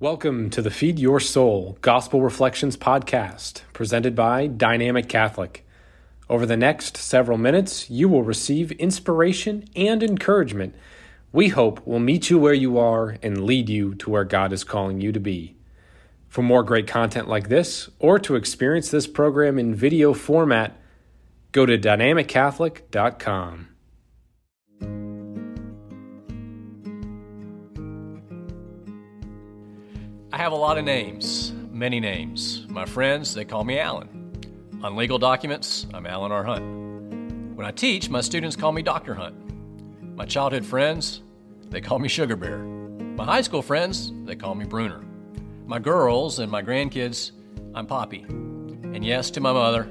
Welcome to the Feed Your Soul Gospel Reflections podcast, presented by Dynamic Catholic. Over the next several minutes, you will receive inspiration and encouragement we hope will meet you where you are and lead you to where God is calling you to be. For more great content like this, or to experience this program in video format, go to dynamiccatholic.com. I have a lot of names, many names. My friends, they call me Alan. On legal documents, I'm Alan R. Hunt. When I teach, my students call me Dr. Hunt. My childhood friends, they call me Sugar Bear. My high school friends, they call me Bruner. My girls and my grandkids, I'm Poppy. And yes, to my mother,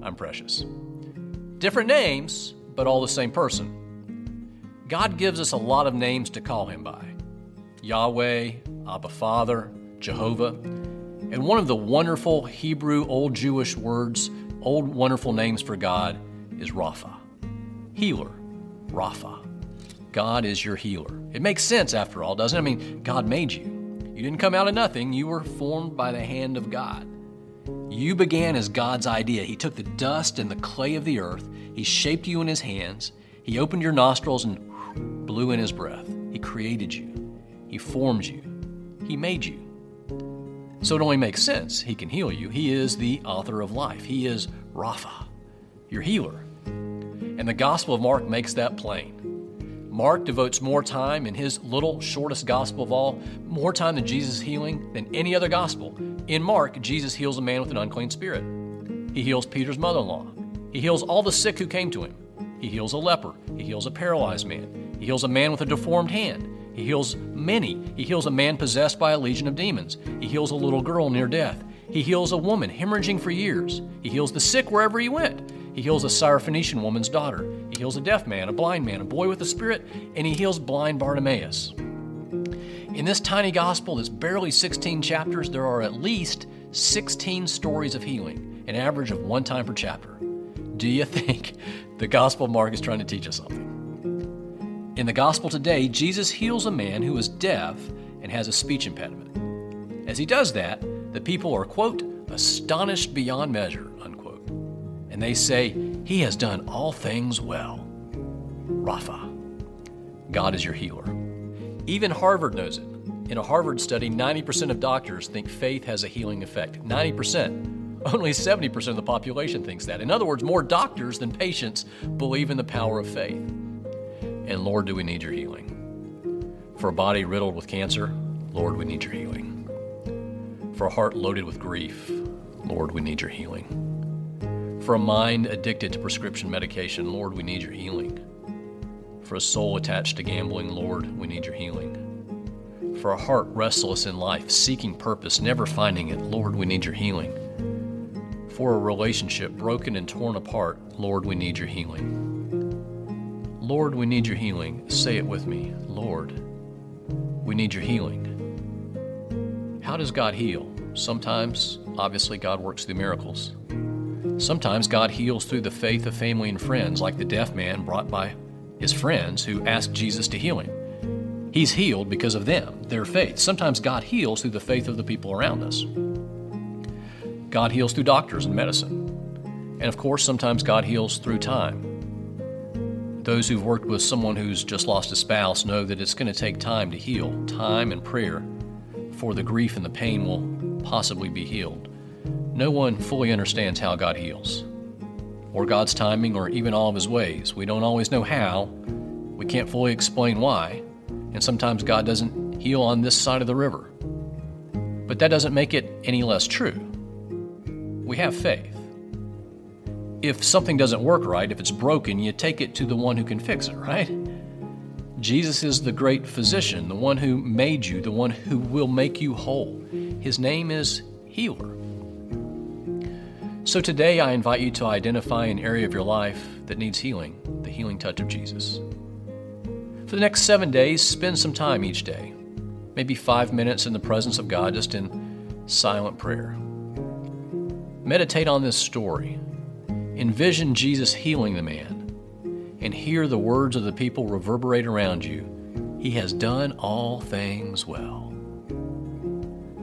I'm Precious. Different names, but all the same person. God gives us a lot of names to call him by Yahweh, Abba Father, Jehovah. And one of the wonderful Hebrew Old Jewish words, old wonderful names for God, is Rapha, healer, Rapha. God is your healer. It makes sense after all, doesn't it? I mean, God made you. You didn't come out of nothing, you were formed by the hand of God. You began as God's idea. He took the dust and the clay of the earth, He shaped you in His hands, He opened your nostrils and blew in His breath. He created you, He formed you, He made you. So it only makes sense. He can heal you. He is the author of life. He is Rapha, your healer. And the Gospel of Mark makes that plain. Mark devotes more time in his little, shortest gospel of all, more time than Jesus' healing than any other gospel. In Mark, Jesus heals a man with an unclean spirit. He heals Peter's mother in law. He heals all the sick who came to him. He heals a leper. He heals a paralyzed man. He heals a man with a deformed hand. He heals many. He heals a man possessed by a legion of demons. He heals a little girl near death. He heals a woman hemorrhaging for years. He heals the sick wherever he went. He heals a Syrophoenician woman's daughter. He heals a deaf man, a blind man, a boy with a spirit, and he heals blind Bartimaeus. In this tiny gospel that's barely 16 chapters, there are at least 16 stories of healing, an average of one time per chapter. Do you think the Gospel of Mark is trying to teach us something? In the Gospel today, Jesus heals a man who is deaf and has a speech impediment. As he does that, the people are, quote, astonished beyond measure, unquote. And they say, He has done all things well. Rapha. God is your healer. Even Harvard knows it. In a Harvard study, 90% of doctors think faith has a healing effect. 90%. Only 70% of the population thinks that. In other words, more doctors than patients believe in the power of faith. And Lord, do we need your healing? For a body riddled with cancer, Lord, we need your healing. For a heart loaded with grief, Lord, we need your healing. For a mind addicted to prescription medication, Lord, we need your healing. For a soul attached to gambling, Lord, we need your healing. For a heart restless in life, seeking purpose, never finding it, Lord, we need your healing. For a relationship broken and torn apart, Lord, we need your healing. Lord, we need your healing. Say it with me. Lord, we need your healing. How does God heal? Sometimes, obviously, God works through miracles. Sometimes God heals through the faith of family and friends, like the deaf man brought by his friends who asked Jesus to heal him. He's healed because of them, their faith. Sometimes God heals through the faith of the people around us. God heals through doctors and medicine. And of course, sometimes God heals through time. Those who've worked with someone who's just lost a spouse know that it's going to take time to heal, time and prayer, for the grief and the pain will possibly be healed. No one fully understands how God heals, or God's timing, or even all of His ways. We don't always know how, we can't fully explain why, and sometimes God doesn't heal on this side of the river. But that doesn't make it any less true. We have faith. If something doesn't work right, if it's broken, you take it to the one who can fix it, right? Jesus is the great physician, the one who made you, the one who will make you whole. His name is Healer. So today I invite you to identify an area of your life that needs healing, the healing touch of Jesus. For the next seven days, spend some time each day, maybe five minutes in the presence of God, just in silent prayer. Meditate on this story. Envision Jesus healing the man and hear the words of the people reverberate around you. He has done all things well.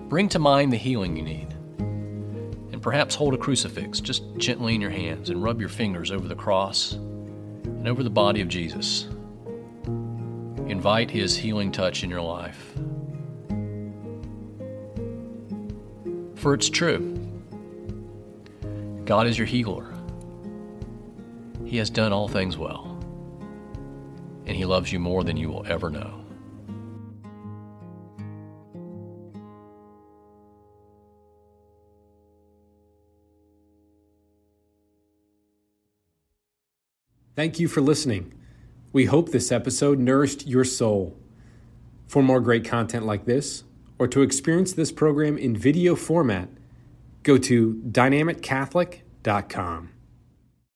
bring to mind the healing you need. And perhaps hold a crucifix just gently in your hands and rub your fingers over the cross and over the body of Jesus. Invite His healing touch in your life. For it's true God is your healer. He has done all things well, and He loves you more than you will ever know. Thank you for listening. We hope this episode nourished your soul. For more great content like this, or to experience this program in video format, go to dynamiccatholic.com.